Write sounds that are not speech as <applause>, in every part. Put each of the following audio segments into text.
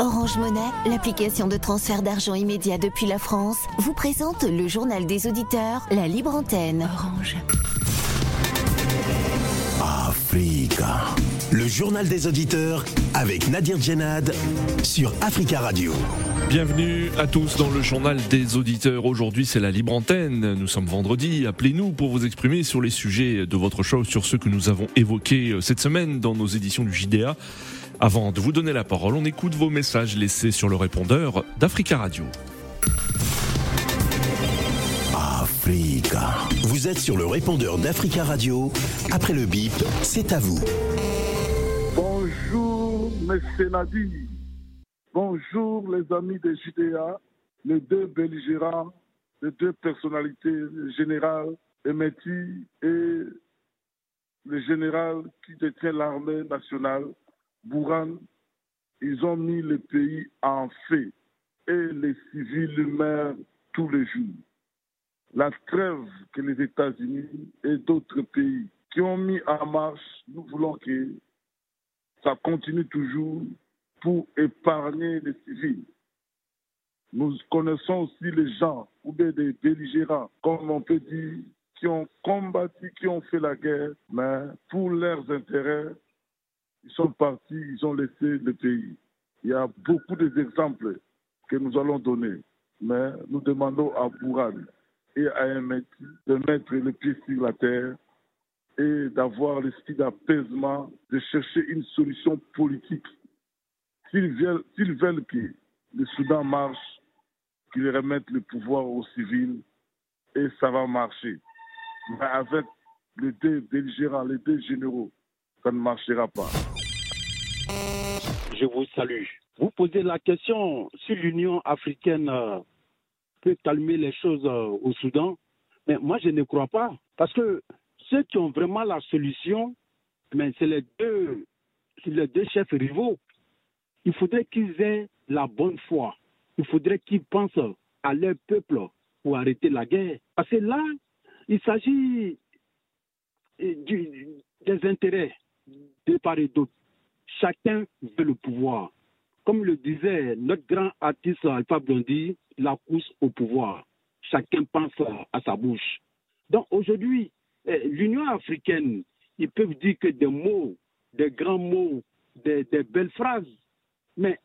Orange Monnaie, l'application de transfert d'argent immédiat depuis la France, vous présente le journal des auditeurs, la libre antenne. Orange. Africa. Le journal des auditeurs avec Nadir Djenad sur Africa Radio. Bienvenue à tous dans le journal des auditeurs. Aujourd'hui, c'est la libre antenne. Nous sommes vendredi. Appelez-nous pour vous exprimer sur les sujets de votre show, sur ceux que nous avons évoqués euh, cette semaine dans nos éditions du JDA. Avant de vous donner la parole, on écoute vos messages laissés sur le répondeur d'Africa Radio. Africa. Vous êtes sur le répondeur d'Africa Radio. Après le bip, c'est à vous. Bonjour, M. Nadi. Bonjour, les amis des JDA, les deux belligérants, les deux personnalités générales, Emeti et le général qui détient l'armée nationale Bouran, ils ont mis le pays en fait et les civils meurent tous les jours. La trêve que les États-Unis et d'autres pays qui ont mis en marche, nous voulons que ça continue toujours pour épargner les civils. Nous connaissons aussi les gens, ou bien des belligérants, comme on peut dire, qui ont combattu, qui ont fait la guerre, mais pour leurs intérêts, ils sont partis, ils ont laissé le pays. Il y a beaucoup d'exemples que nous allons donner, mais nous demandons à Bourad et à Meti de mettre les pieds sur la terre et d'avoir l'esprit d'apaisement, de chercher une solution politique. S'ils veulent, veulent que le Soudan marche, qu'ils remettent le pouvoir aux civils et ça va marcher. Mais avec les deux belligérants, les deux généraux, ça ne marchera pas. Je vous salue. Vous posez la question si l'Union africaine euh, peut calmer les choses euh, au Soudan. Mais moi, je ne crois pas. Parce que ceux qui ont vraiment la solution, c'est les deux, les deux chefs rivaux. Il faudrait qu'ils aient la bonne foi. Il faudrait qu'ils pensent à leur peuple pour arrêter la guerre. Parce que là, il s'agit euh, des intérêts de part et d'autre. Chacun veut le pouvoir. Comme le disait notre grand artiste Alpha Blondy, la course au pouvoir. Chacun pense à sa bouche. Donc aujourd'hui, eh, l'Union africaine, ils peuvent dire que des mots, des grands mots, des, belles phrases, mais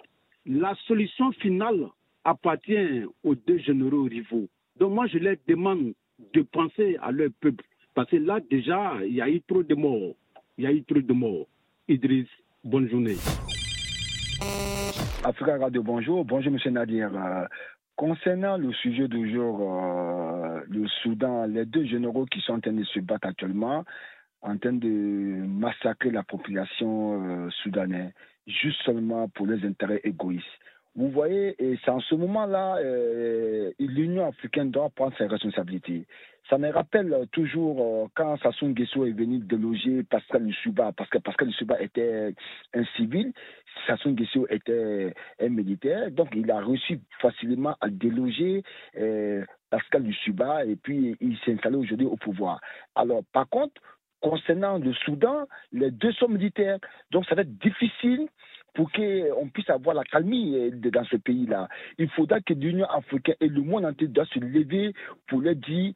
la solution finale appartient aux deux généraux rivaux. Donc moi, je leur demande de penser à leur peuple. Parce que là, déjà, il y a eu trop de morts. Il y a eu trop de morts. Idriss, bonne journée. Africa Radio, bonjour. Bonjour, M. Nadir. Euh, concernant le sujet du jour, euh, le Soudan, les deux généraux qui sont en train de se battre actuellement, en train de massacrer la population euh, soudanaise, juste seulement pour les intérêts égoïstes. Vous voyez, et c'est en ce moment-là, euh, l'Union africaine doit prendre ses responsabilités. Ça me rappelle toujours euh, quand Sassou Nguesso est venu déloger Pascal Lussuba, parce que Pascal Lussuba était un civil, Sassou Nguesso était un militaire, donc il a réussi facilement à déloger euh, Pascal Lussuba et puis il s'est installé aujourd'hui au pouvoir. Alors, par contre, concernant le Soudan, les deux sont militaires, donc ça va être difficile pour qu'on puisse avoir la calmie euh, dans ce pays-là. Il faudra que l'Union africaine et le monde entier doivent se lever pour leur dire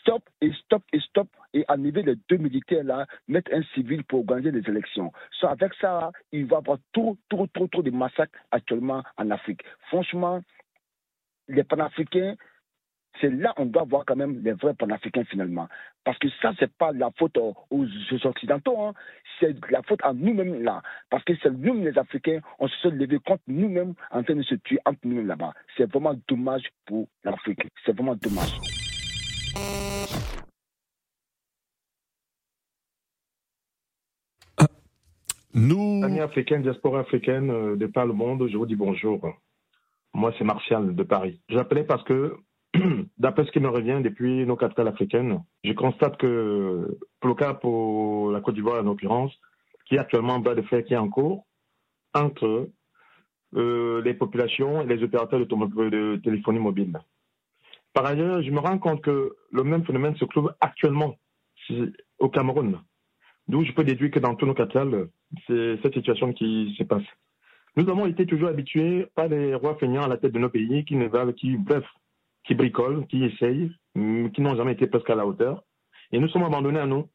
stop et stop et stop et enlever les deux militaires là, mettre un civil pour organiser les élections. So, avec ça, il va y avoir trop, trop, trop, trop de massacres actuellement en Afrique. Franchement, les panafricains c'est là qu'on doit voir quand même les vrais panafricains finalement. Parce que ça, ce n'est pas la faute aux, Occidentaux, hein. c'est la faute à nous-mêmes là. Parce que c'est nous, les Africains, on se sont levés contre nous-mêmes en train de se tuer entre nous-mêmes là-bas. C'est vraiment dommage pour l'Afrique. C'est vraiment dommage. Ah, nous. Amis africains, diaspora africaine euh, de par le monde, je vous dis bonjour. Moi, c'est Martial de Paris. J'appelais parce que <clears throat> d'après ce qui me revient depuis nos capitales africaines, je constate que pour le cas pour la Côte d'Ivoire en l'occurrence, qui est actuellement en bas de fer qui est en cours entre euh, les populations et les opérateurs de, téléphonie mobile. Par ailleurs, je me rends compte que le même phénomène se trouve actuellement au Cameroun, d'où je peux déduire que dans tous nos capitales, c'est cette situation qui se passe. Nous avons été toujours habitués par des rois feignants à la tête de nos pays qui ne valent, qui, bref, qui bricolent, qui essayent, qui n'ont jamais été presque à la hauteur. Et nous sommes abandonnés à nous.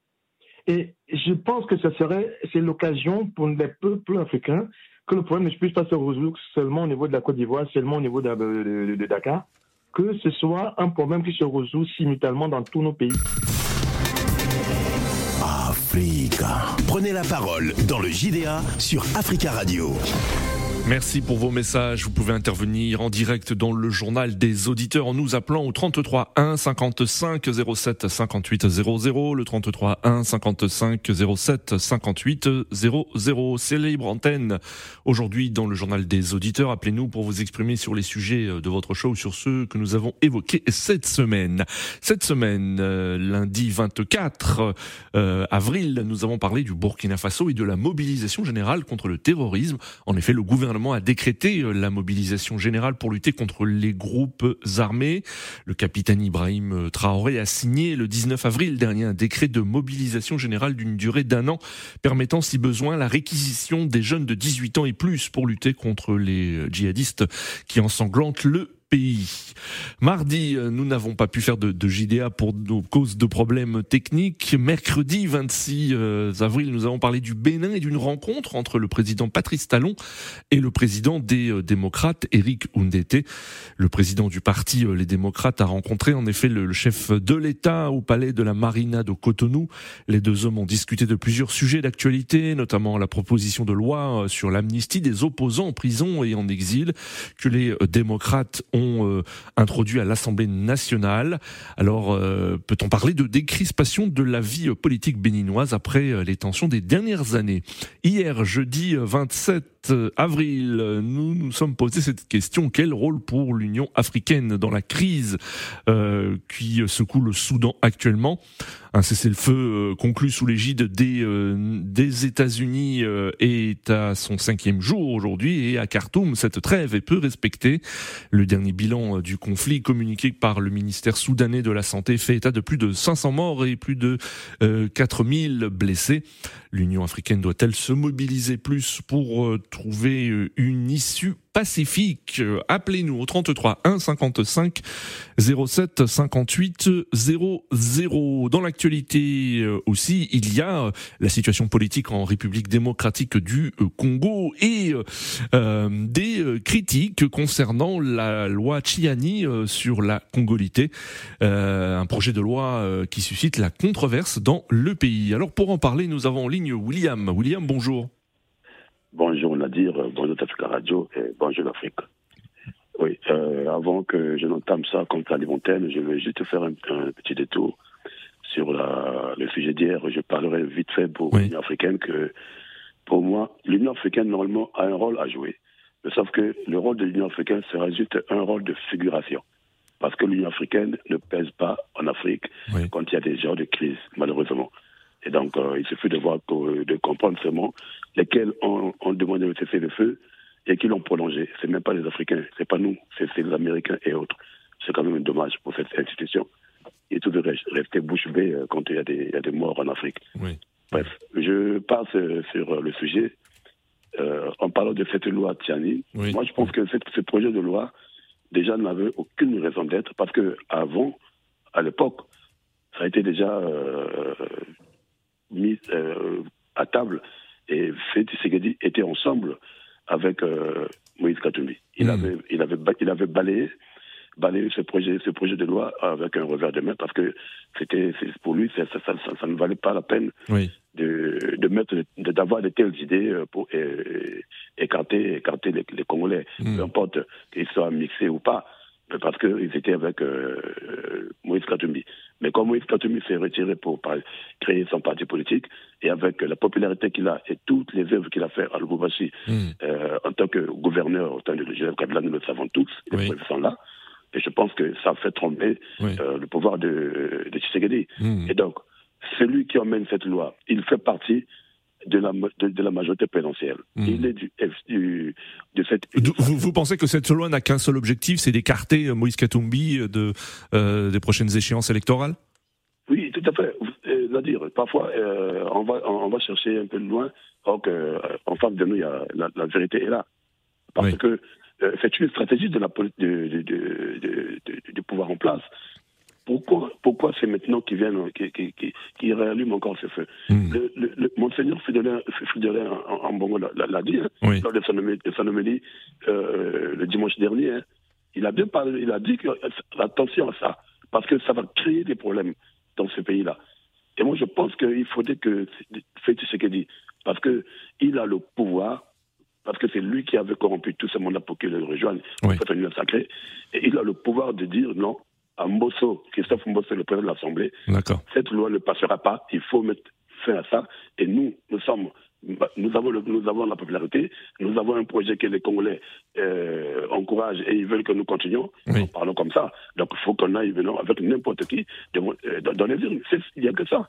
Et je pense que serait, c'est l'occasion pour les peuples africains que le problème ne puisse pas se résoudre seulement au niveau de la Côte d'Ivoire, seulement au niveau de, Dakar, que ce soit un problème qui se résout simultanément dans tous nos pays. Africa. Prenez la parole dans le JDA sur Africa Radio. Merci pour vos messages. Vous pouvez intervenir en direct dans le journal des auditeurs en nous appelant au 33 1 55 07 58 00. Le 33 1 55 07 58 00. C'est libre antenne. Aujourd'hui, dans le journal des auditeurs, appelez-nous pour vous exprimer sur les sujets de votre show, sur ceux que nous avons évoqués cette semaine. Cette semaine, euh, lundi 24 euh, avril, nous avons parlé du Burkina Faso et de la mobilisation générale contre le terrorisme. En effet, le gouvernement a décrété euh, la mobilisation générale pour lutter contre les groupes armés. Le capitaine Ibrahim euh, Traoré a signé le 19 avril dernier un décret de mobilisation générale d'une durée d'un an permettant si besoin la réquisition des jeunes de 18 ans et plus pour lutter contre les euh, djihadistes qui ensanglantent le Mardi, euh, nous n'avons pas pu faire de, JDA pour nos causes de problèmes techniques. Mercredi 26 euh, avril, nous avons parlé du Bénin et d'une rencontre entre le président Patrice Talon et le président des euh, démocrates, Eric Oundete. Le président du parti Les démocrates a rencontré en effet le, chef de l'État au palais de la Marina de Cotonou. Les deux hommes ont discuté de plusieurs sujets d'actualité, notamment la proposition de loi sur l'amnistie des opposants en prison et en exil que les démocrates ont ont euh, introduit à l'Assemblée nationale. Alors, euh, peut-on parler de décrispation de la vie politique béninoise après euh, les tensions des dernières années? Hier, jeudi 27 avril, nous nous sommes posé cette question quel rôle pour l'Union africaine dans la crise qui secoue le Soudan actuellement? Un cessez-le-feu euh, conclu sous l'égide des, euh, États-Unis euh, est à son cinquième jour aujourd'hui et à Khartoum, cette trêve est peu respectée. Le dernier bilan du conflit communiqué par le ministère soudanais de la Santé fait état de plus de 500 morts et plus de 4000 blessés. L'Union africaine doit-elle se mobiliser plus pour trouver une issue pacifique. Appelez-nous au 33 1 55 07 58 00. Dans l'actualité euh, aussi, il y a euh, la situation politique en République démocratique du euh, Congo et des critiques concernant la loi Chiani sur la congolité, un projet de loi qui suscite la controverse dans le pays. Alors pour en parler, nous avons en ligne William. William, bonjour. Bonjour Nadir, bonjour Africa Radio et bonjour l'Afrique. Oui, euh, avant que je n'entame ça contre la Limontaine, je vais juste faire un, petit détour sur la, le sujet d'hier. Je parlerai vite fait pour l'Union africaine que, pour moi, l'Union africaine, normalement, a un rôle à jouer. Sauf que le rôle de l'Union africaine sera juste un rôle de figuration. Parce que l'Union africaine ne pèse pas en Afrique quand il y a des genres de crise, malheureusement. Et donc, euh, il suffit de voir, de comprendre seulement lesquels ont, demandé le cessez-le-feu et qui l'ont prolongé. C'est même pas les Africains, c'est pas nous, c'est les Américains et autres. C'est quand même un dommage pour cette institution. Et tout devrait rester bouche bée euh, quand il y, a des, il y a des morts en Afrique. Bref, je passe euh, sur le sujet. en parlant de cette loi Tiani, moi je pense que ce projet de loi déjà n'avait aucune raison d'être parce que avant, à l'époque, ça a été déjà mis euh, à table et Félix Tshisekedi était ensemble avec euh, Moïse Katumbi. Il, hmm. avait, il, avait, il avait balayé, balayé ce, projet, ce projet de loi avec un revers de main parce que c'était pour lui, ça, ça, ça, ne valait pas la peine de, de mettre d'avoir de telles idées euh, pour écarter, écarter les, les Congolais, hmm. peu importe qu'ils soient mixés ou pas parce qu'ils étaient avec euh, Moïse Katumbi. Mais quand Moïse Katumbi s'est retiré pour créer son parti politique, et avec la popularité qu'il a et toutes les œuvres qu'il a fait à Lubumbashi hmm. euh, en tant que gouverneur, au temps de Joseph Kabila, nous le savons tous, les preuves sont là. Et je pense que ça fait tromper euh, le pouvoir de, de Tshisekedi. Hmm. Et donc, celui qui emmène cette loi, il fait partie de la, de, la majorité présidentielle. Hmm. Il est du, du, de cette... Vous, vous, pensez que cette loi n'a qu'un seul objectif, c'est d'écarter euh, Moïse Katumbi euh, de, euh, des prochaines échéances électorales? Oui, tout à fait. C'est-à-dire, parfois, on, va, on va chercher un peu loin, alors qu'en face de nous, y a, la, vérité est là. Parce que euh, c'est une stratégie de la de, de, pouvoir en place. Pourquoi, pourquoi c'est maintenant qu'ils viennent, qui, qui, qui, réallument encore ce feu hmm. le, le, Monseigneur Fridolin, en, en Bongo l'a dit hein, lors de son homélie euh, le dimanche dernier. Hein. il a bien parlé, il a dit que attention à ça, parce que ça va créer des problèmes dans ce pays-là. Et moi, je pense qu'il faudrait que faites ce qu'il dit, parce qu'il a le pouvoir, parce que c'est lui qui avait corrompu tous ces mandats pour qu'il le rejoigne, oui. une sacré, et il a le pouvoir de dire non, à Mbosso, Christophe Mbosso, le président de l'Assemblée, cette loi ne passera pas, il faut mettre fin à ça, et nous, nous sommes nous avons, nous avons la popularité, nous avons un projet que les Congolais euh, encouragent et ils veulent que nous continuions. Oui. Parlons comme ça. Donc il faut qu'on aille venons, avec n'importe qui de, euh, dans les urnes. Il n'y a que ça.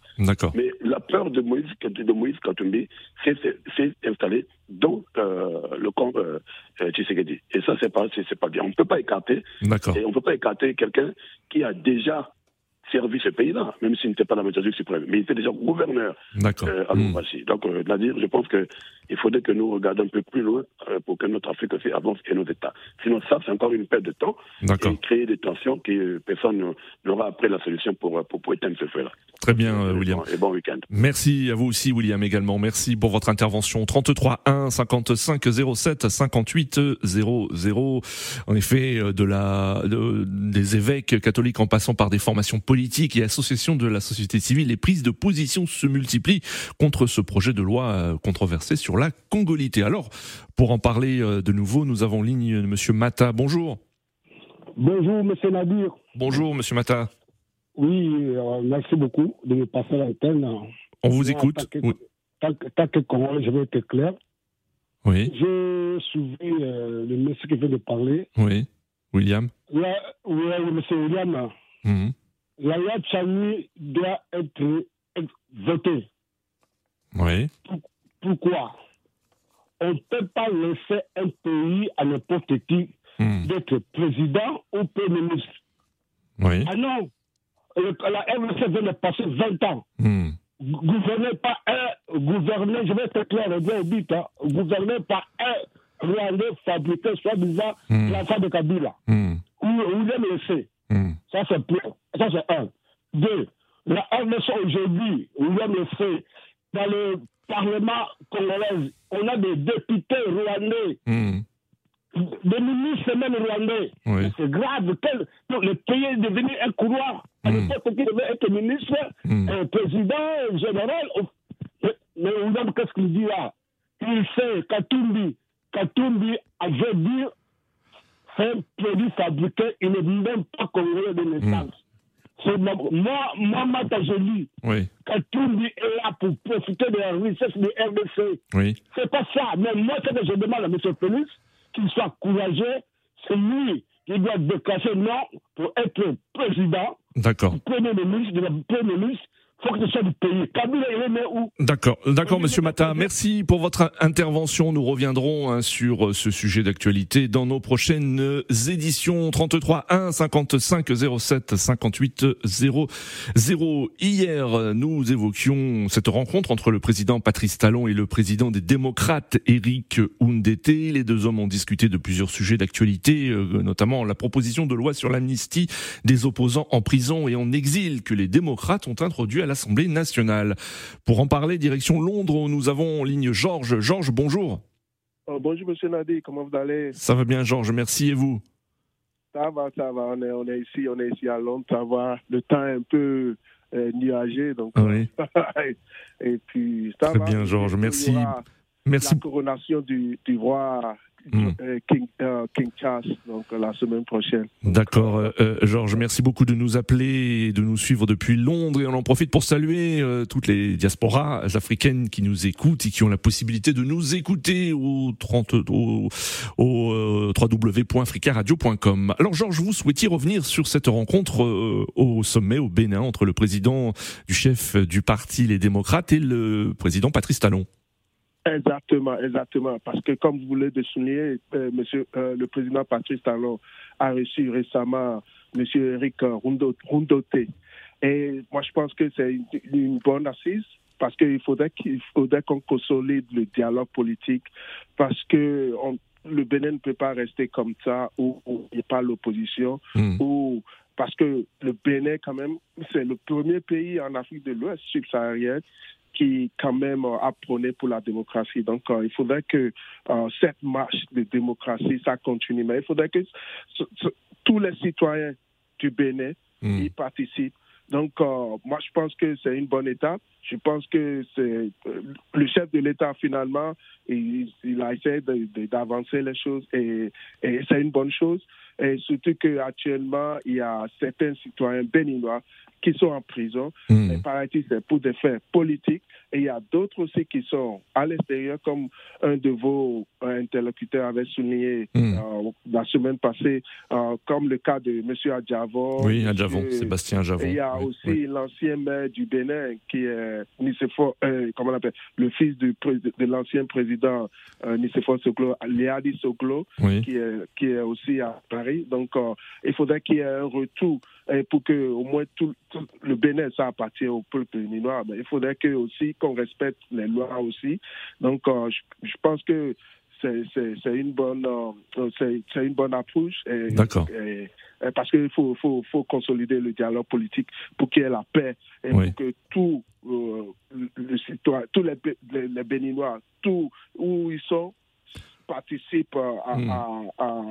Mais la peur de Moïse, de Moïse Katumbi s'est installée dans euh, le camp Tshisekedi. Et ça, c'est pas, c'est pas bien. On ne peut pas écarter. Et on ne peut pas écarter quelqu'un qui a déjà servi ce pays-là, même s'il n'était pas la majorité suprême. Mais il était déjà gouverneur euh, à hmm. Donc, euh, je pense qu'il faudrait que nous regardions un peu plus loin euh, pour que notre Afrique aussi avance et nos États. Sinon, ça, c'est encore une perte de temps et créer des tensions que personne n'aura après la solution pour, pour, pour éteindre ce feu-là. Très bien, William. Et bon week-end. Merci à vous aussi, William, également. Merci pour votre intervention. 33 1 55 07 58 00. En effet, de la, des évêques catholiques en passant par des formations politiques politiques et associations de la société civile, les prises de position se multiplient contre ce projet de loi euh, controversé sur la congolité. Alors, pour en parler euh, de nouveau, nous avons en ligne euh, Monsieur Mata. Bonjour. Bonjour, Monsieur Nadir. Bonjour, Monsieur Mata. Oui, merci beaucoup de me passer l'antenne. On vous écoute. Tant que, tant que Congolais, je vais être clair. Oui. Je suivi le monsieur qui vient de parler. Oui. William. Oui, oui, monsieur William. Mhm la loi Chani doit être votée. Oui. Pourquoi? On ne peut pas laisser un pays à n'importe qui hmm. d'être président ou premier ministre. Oui. Ah non La RDC vient de passer 20 ans. Hmm. Gouverner par un, gouverner, je vais être clair, vais dire, hein, gouverner par un Rwandais fabriqué soi-disant hmm. l'enfant de Kabila. Hmm. Ou William Lessé. Hmm. Ça, c'est Ça, c'est un. Deux, la RDC aujourd'hui, William le fait, dans le Parlement congolais, on a des députés rwandais, hmm. des ministres même rwandais. C'est grave. le pays est devenu un couloir. À hmm. l'époque, qui devait être ministre, euh, président, général. Mais, mais William, qu'est-ce qu'il dit là? Il sait, Katumbi, Katumbi avait dit un produit fabriqué, il n'est même pas congolais de naissance. Mm. Moi, moi, Mata, je lis. Oui. Katumbi est là pour profiter de la richesse du RDC. Oui. C'est pas ça. Mais moi, ce que je demande à M. Félix, qu'il soit courageux, c'est lui qui doit déclencher non pour être président. D'accord. Premier ministre, de la premier ministre, faut que ce soit du pays. Kabila, il est né où? D'accord, d'accord, Monsieur Mata. Merci pour votre intervention. Nous reviendrons hein, sur euh, ce sujet d'actualité dans nos prochaines éditions. 33 1 55 07 58 00. Hier, nous évoquions cette rencontre entre le président Patrice Talon et le président des démocrates Éric Oundete. Les deux hommes ont discuté de plusieurs sujets d'actualité, euh, notamment la proposition de loi sur l'amnistie des opposants en prison et en exil que les démocrates ont introduit à l'Assemblée nationale. Pour en parler, direction Londres, nous avons en ligne Georges. Georges, bonjour. Oh, bonjour, monsieur Nadi, comment vous allez? Ça va bien, Georges, merci, et vous? Ça va, ça va, on est, on est, ici, on est ici à Londres, ça va. Le temps est un peu euh, nuagé, donc... Oui. <laughs> et puis, ça Très bien, Georges, merci. Merci. La couronnation du, du roi Hmm. Euh, King, euh, King, Charles, donc la semaine prochaine. D'accord, euh, Georges, merci beaucoup de nous appeler et de nous suivre depuis Londres et on en profite pour saluer toutes les diasporas africaines qui nous écoutent et qui ont la possibilité de nous écouter au, 30, au, au www.africaradio.com. Alors Georges, vous souhaitiez revenir sur cette rencontre au sommet au Bénin entre le président du chef du parti Les Démocrates et le président Patrice Talon. Exactement, exactement. Parce que comme vous voulez de souligner, euh, monsieur, euh, le président Patrice Talon a reçu récemment monsieur Eric Rundoté. Et moi, je pense que c'est une, bonne assise parce qu'il faudrait qu'il faudrait qu'on consolide le dialogue politique parce que le Bénin ne peut pas rester comme ça, où il n'y a pas l'opposition, ou parce que le Bénin, quand même, c'est le premier pays en Afrique de l'Ouest subsaharienne qui quand même a prôné pour la démocratie. Donc, il faudrait que cette marche de démocratie, ça continue. Mais il faudrait que tous les citoyens du Bénin hmm. y participent. Donc, moi, je pense que c'est une bonne étape. Je pense que c'est le chef de l'État, finalement, il, il a essayé d'avancer les choses et, et c'est une bonne chose. Et surtout qu'actuellement, il y a certains citoyens béninois qui sont en prison. Mmh. Et paraît-il, c'est pour des faits politiques. Et il y a d'autres aussi qui sont à l'extérieur, comme un de vos interlocuteurs avait souligné hmm. euh, la semaine passée, euh, comme le cas de M. Adjavon. Oui, Adjavon, Sébastien Adjavon. Et il y a aussi l'ancien maire du Bénin, qui est Nicéphore, euh, comment on appelle, le fils du, de l'ancien président euh, Nicéphore Soglo, Léadi qui, est, qui est aussi à Paris. Donc, il faudrait qu'il y ait un retour pour que au moins tout, le Bénin, ça appartient au peuple béninois. Mais il faudrait que aussi qu'on respecte les lois aussi. Donc, euh, je, pense que c'est une bonne euh, c'est une bonne approche. D'accord. Parce qu'il faut, faut, faut, consolider le dialogue politique pour qu'il y ait la paix et pour que tout euh, le citoyen, tous les, les, Béninois, tout où ils sont, participent hmm. à,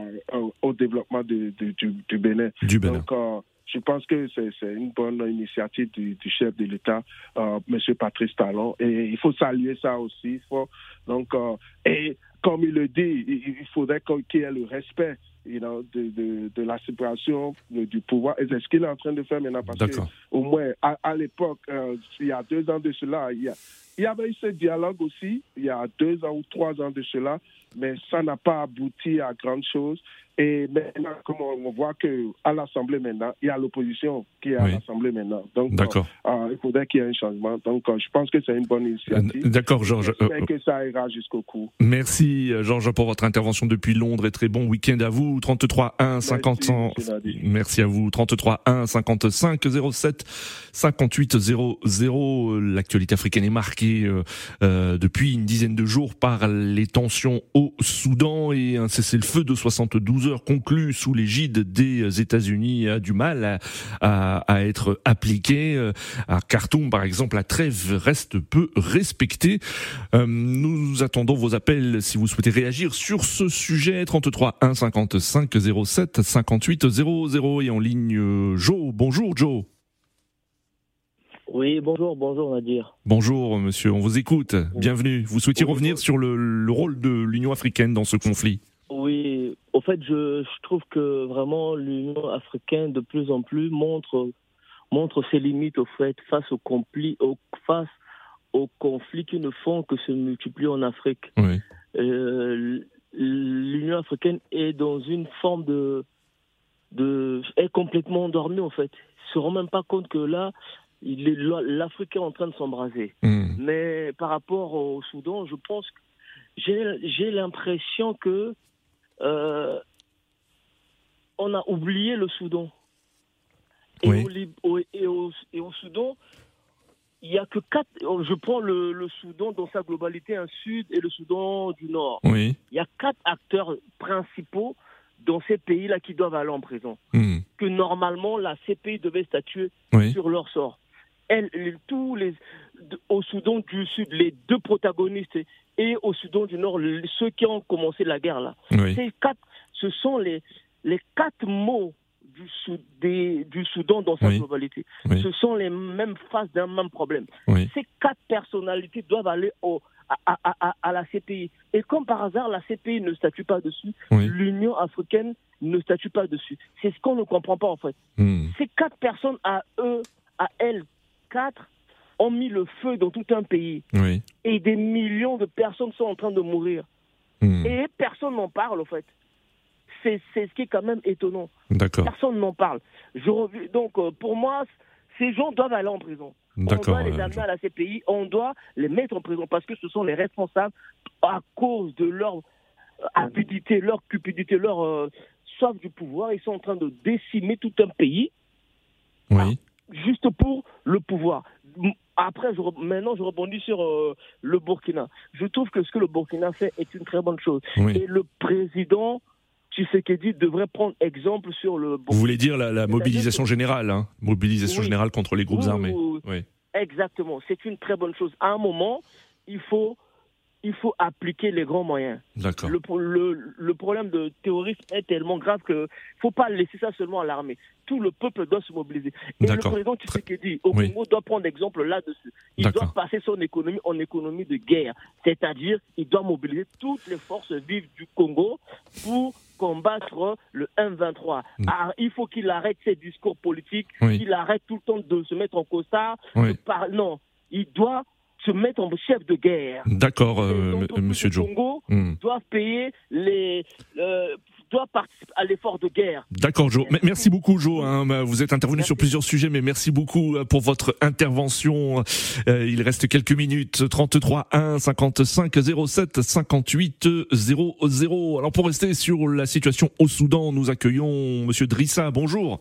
au développement du, du, Bénin. Du Bénin. Donc, je pense que c'est une bonne initiative du, chef de l'État, euh, M. Patrice Talon, et il faut saluer ça aussi. faut, donc, euh, et comme il le dit, il, faudrait qu'il y ait le respect you know, de, de, la séparation du pouvoir. Et c'est ce qu'il est en train de faire maintenant, parce qu'au moins, à, l'époque, euh, il y a deux ans de cela, il y, il y avait eu ce dialogue aussi, il y a deux ans ou trois ans de cela, mais ça n'a pas abouti à grand chose. Et maintenant, comme on voit qu'à l'Assemblée maintenant, il y a l'opposition qui est à l'Assemblée maintenant. Donc, euh, euh, il faudrait qu'il y ait un changement. Donc, euh, je pense que c'est une bonne initiative. D'accord, Georges. J'espère que ça ira jusqu'au cou. Merci, Georges, pour votre intervention depuis Londres et très bon week-end à vous. 33 1 50 Merci à vous. 33 1 55 07 58 00. L'actualité africaine est marquée depuis une dizaine de jours par les tensions au Soudan et un cessez-le-feu de 72 conclu sous l'égide des États-Unis a du mal à, être appliqué. Euh, à Khartoum, par exemple, la trêve reste peu respectée. Euh, nous attendons vos appels si vous souhaitez réagir sur ce sujet. 33 1 55 07 58 00 et en ligne euh, Joe. Bonjour Joe. Oui, bonjour, bonjour Nadir. Bonjour monsieur, on vous écoute. Bienvenue. Vous souhaitiez revenir sur le rôle de l'Union africaine dans ce conflit? Oui, fait, je, trouve que vraiment l'Union africaine de plus en plus montre, montre ses limites au fait face aux au, face aux conflits qui ne font que se multiplier en Afrique. Euh, L'Union africaine est dans une forme de, de est complètement endormie en fait. Se rend même pas compte que là, l'Afrique est en train de s'embraser. Hmm. Mais par rapport au Soudan, je pense que j'ai l'impression que euh, on a oublié le Soudan. Et, au, et, au, Soudan, il n'y a que quatre. Je prends le, Soudan dans sa globalité, un Sud et le Soudan du Nord. Il y a quatre acteurs principaux dans ces pays-là qui doivent aller en prison. Hmm. Que normalement, la CPI devait statuer sur leur sort. Elle, tous les, au Soudan du Sud, les deux protagonistes et au Soudan du Nord, ceux qui ont commencé la guerre là. Ces quatre, ce sont les, les quatre mots du, du Soudan dans sa globalité. Ce sont les mêmes faces d'un même problème. Ces quatre personnalités doivent aller au, à, à, à, la CPI. Et comme par hasard, la CPI ne statue pas dessus, l'Union africaine ne statue pas dessus. C'est ce qu'on ne comprend pas en fait. Hmm. Ces quatre personnes à eux, à elles, quatre, ont mis le feu dans tout un pays. Et des millions de personnes sont en train de mourir. Hmm. Et personne n'en parle, en fait. C'est ce qui est quand même étonnant. Personne n'en parle. Je, donc, euh, pour moi, ces gens doivent aller en prison. On doit les amener à la CPI, on doit les mettre en prison parce que ce sont les responsables à cause de leur avidité, leur cupidité, leur euh, soif du pouvoir. Ils sont en train de décimer tout un pays. Oui. Juste pour le pouvoir. Après, maintenant, je rebondis sur euh, le Burkina. Je trouve que ce que le Burkina fait est une très bonne chose. Et le président Tshisekedi devrait prendre exemple sur le Burkina. Vous voulez dire la, mobilisation générale, hein mobilisation générale contre les groupes armés. Oui. Exactement, c'est une très bonne chose. À un moment, il faut il faut appliquer les grands moyens. Le, le, problème de terrorisme est tellement grave qu'il ne faut pas laisser ça seulement à l'armée. Tout le peuple doit se mobiliser. Et le président Tshisekedi au Congo doit prendre exemple là-dessus. Il doit passer son économie en économie de guerre. C'est-à-dire, il doit mobiliser toutes les forces vives du Congo pour combattre le M23. Mm. Ah, il faut qu'il arrête ses discours politiques, qu'il arrête tout le temps de se mettre en costard. Non, il doit se mettre en chef de guerre. D'accord, euh, Monsieur Joe. Congo hmm. doivent payer les. Euh, doit participer à l'effort de guerre. D'accord, Joe. Merci beaucoup, Joe. Hein. Bah, vous êtes intervenu sur plusieurs sujets, mais merci beaucoup euh, pour votre intervention. il reste quelques minutes. 33 1 55 07 58 00. Alors, pour rester sur la situation au Soudan, nous accueillons Monsieur Drissa. Bonjour.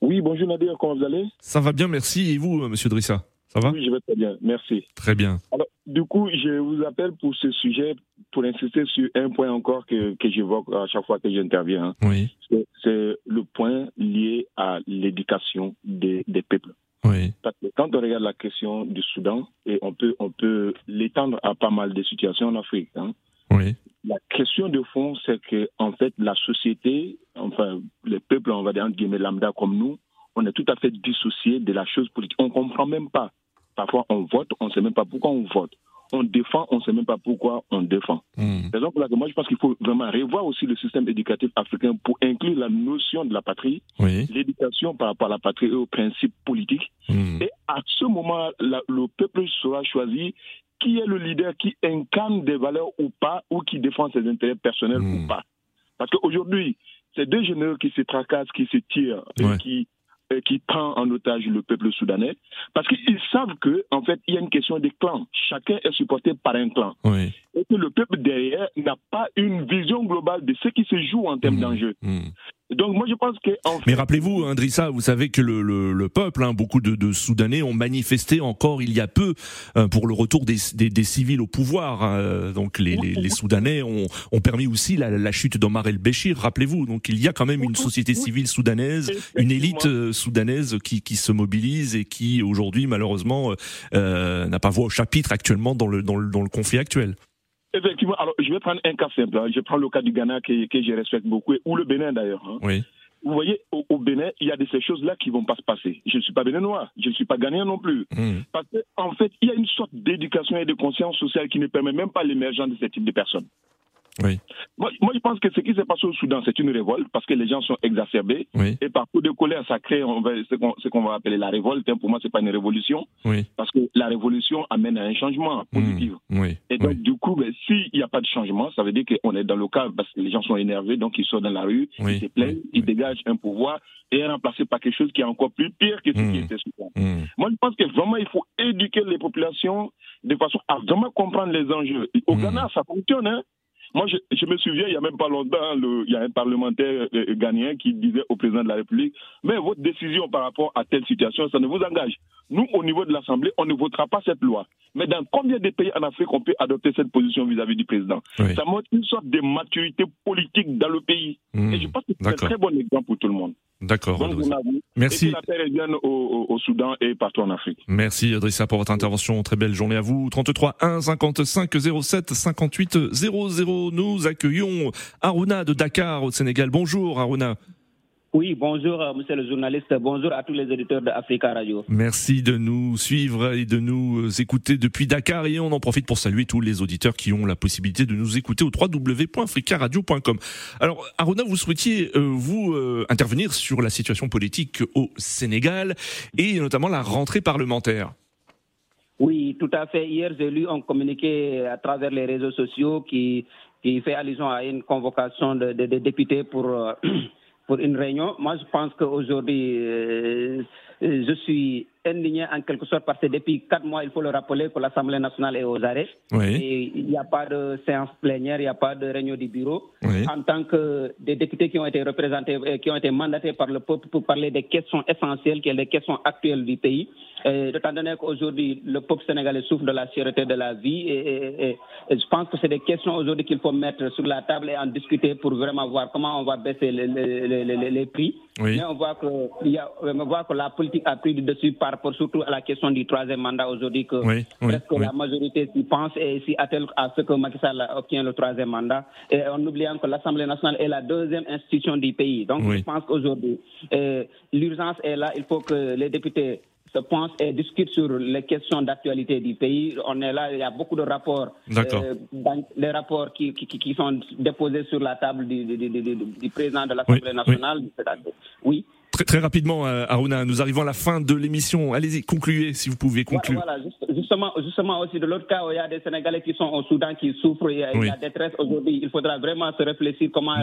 Oui, bonjour Nadir, comment vous allez? Ça va bien, merci. Et vous, Monsieur Drissa? Ça va? Oui, je vais très bien, merci. Très bien. Alors, du coup, je vous appelle pour ce sujet, pour insister sur un point encore que, que j'évoque à chaque fois que j'interviens. Hein. Oui. C'est le point lié à l'éducation des, des peuples. Oui. Parce que quand on regarde la question du Soudan, et on peut, on peut l'étendre à pas mal de situations en Afrique, hein, oui. la question de fond, c'est que en fait, la société, enfin, les peuples, on va dire entre guillemets lambda comme nous, on est tout à fait dissocié de la chose politique. On ne comprend même pas. Parfois, on vote, on ne sait même pas pourquoi on vote. On défend, on ne sait même pas pourquoi on défend. Mmh. C'est pour moi, je pense qu'il faut vraiment revoir aussi le système éducatif africain pour inclure la notion de la patrie, l'éducation par rapport à la patrie et aux principes politiques. Hmm. Et à ce moment, le peuple sera choisi qui est le leader qui incarne des valeurs ou pas, ou qui défend ses intérêts personnels ou hmm. pas. Parce qu'aujourd'hui, c'est deux généraux qui se tracassent, qui se tirent, et qui qui prend en otage le peuple soudanais, parce qu'ils savent que en fait il y a une question des clans. Chacun est supporté par un clan, et que le peuple derrière n'a pas une vision globale de ce qui se joue en termes mmh. d'enjeux. Mmh. Donc moi je pense que. En Mais rappelez-vous, Indrissa, hein, vous savez que le, le, le peuple, hein, beaucoup de, de, Soudanais ont manifesté encore il y a peu euh, pour le retour des, des, des, civils au pouvoir. Hein. Donc les, les, les, Soudanais ont, ont permis aussi la, la chute d'Omar el-Béchir. Rappelez-vous, donc il y a quand même une société civile soudanaise, une élite euh, soudanaise qui, qui se mobilise et qui aujourd'hui malheureusement euh, n'a pas voix au chapitre actuellement dans le, dans le, dans le conflit actuel. Effectivement. Alors, je vais prendre un cas simple. Hein. Je prends le cas du Ghana que, que je respecte beaucoup, ou le Bénin d'ailleurs. Hein. Oui. Vous voyez, au, Bénin, il y a de ces choses-là qui vont pas se passer. Je ne suis pas béninois, je ne suis pas ghanéen non plus. Mmh. Parce qu'en en fait, il y a une sorte d'éducation et de conscience sociale qui ne permet même pas l'émergence de ce type de personnes. Oui. Moi, moi, je pense que ce qui s'est passé au Soudan, c'est une révolte parce que les gens sont exacerbés. Oui. Et par coup de colère, ça crée on va, ce qu'on va appeler la révolte. Pour moi, c'est pas une révolution. Oui. Parce que la révolution amène à un changement positif. Mmh. Oui. Et donc, du coup, ben, s'il n'y a pas de changement, ça veut dire qu'on est dans le cas parce que les gens sont énervés, donc ils sortent dans la rue, ils se plaignent, ils dégagent un pouvoir et est remplacé par quelque chose qui est encore plus pire que ce qui mmh. était Soudan. Mmh. Moi, je pense que vraiment, il faut éduquer les populations de façon à vraiment comprendre les enjeux. Au Ghana, ça fonctionne, hein. Moi, je, me souviens, il n'y a même pas longtemps, le, il y a un parlementaire euh, ghanéen qui disait au président de la République, mais votre décision par rapport à telle situation, ça ne vous engage. Nous, au niveau de l'Assemblée, on ne votera pas cette loi. Mais dans combien de pays en Afrique on peut adopter cette position vis-à-vis du président Ça montre une sorte de maturité politique dans le pays. Mmh. Et je pense que c'est un très bon exemple pour tout le monde. D'accord. Merci. Et la paix revienne au, au, Soudan et partout en Afrique. Merci Adrissa pour votre intervention. Très belle journée à vous. 33 1 55 07 58 00. Nous accueillons Aruna de Dakar au Sénégal. Bonjour Aruna. Oui, bonjour, euh, monsieur le journaliste. Bonjour à tous les auditeurs d'Africa Radio. Merci de nous suivre et de nous euh, écouter depuis Dakar. Et on en profite pour saluer tous les auditeurs qui ont la possibilité de nous écouter au www.africaradio.com. Alors, Aruna, vous souhaitiez, euh, vous, intervenir sur la situation politique au Sénégal et notamment la rentrée parlementaire. Oui, tout à fait. Hier, j'ai lu un communiqué à travers les réseaux sociaux qui, qui fait allusion à une convocation de, de, de députés pour <clears throat> pour une réunion. Moi, je pense qu'aujourd'hui, euh, je suis indigné en quelque sorte parce que depuis quatre mois, il faut le rappeler, que l'Assemblée nationale est aux arrêts. Et il n'y a pas de séance plénière, il n'y a pas de réunion du bureau. En tant que des députés qui ont été représentés, euh, qui ont été mandatés par le peuple pour parler des questions essentielles, qui sont les questions actuelles du pays. étant donné qu'aujourd'hui, le peuple sénégalais souffre de la sûreté de la vie, et, je pense que c'est des questions aujourd'hui qu'il faut mettre sur la table et en discuter pour vraiment voir comment on va baisser les, les, les, prix. Mais on voit, que, il y a, on voit que la politique a pris du dessus par rapport surtout à la question du troisième mandat aujourd'hui, que presque la majorité s'y pense et s'y attelle à ce que Macky Sall obtient le troisième mandat. Et en oubliant que l'Assemblée nationale est la deuxième institution du pays. Donc je pense qu'aujourd'hui, euh, l'urgence est là. Il faut que les députés se pense et discute sur les questions d'actualité du pays. On est là, il y a beaucoup de rapports. Euh, les rapports qui, qui, qui, sont déposés sur la table du, du, du, du président de l'Assemblée nationale. Oui. Très, très rapidement, euh, Aruna, nous arrivons à la fin de l'émission. Allez-y, concluez si vous pouvez conclure. Voilà, justement, justement aussi de l'autre cas, il y a des Sénégalais qui sont au Soudan qui souffrent, il y a, il y a détresse aujourd'hui. Il faudra vraiment se réfléchir comment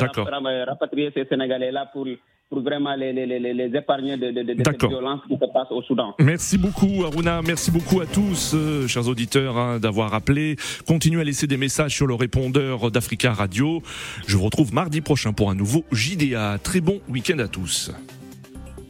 rapatrier ces Sénégalais-là pour pour vraiment les, les, les, les épargner de, de, de, de violences qui se passent au Soudan. Merci beaucoup Aruna, merci beaucoup à tous, euh, chers auditeurs, hein, d'avoir appelé. Continuez à laisser des messages sur le répondeur d'Africa Radio. Je vous retrouve mardi prochain pour un nouveau JDA. Très bon week-end à tous.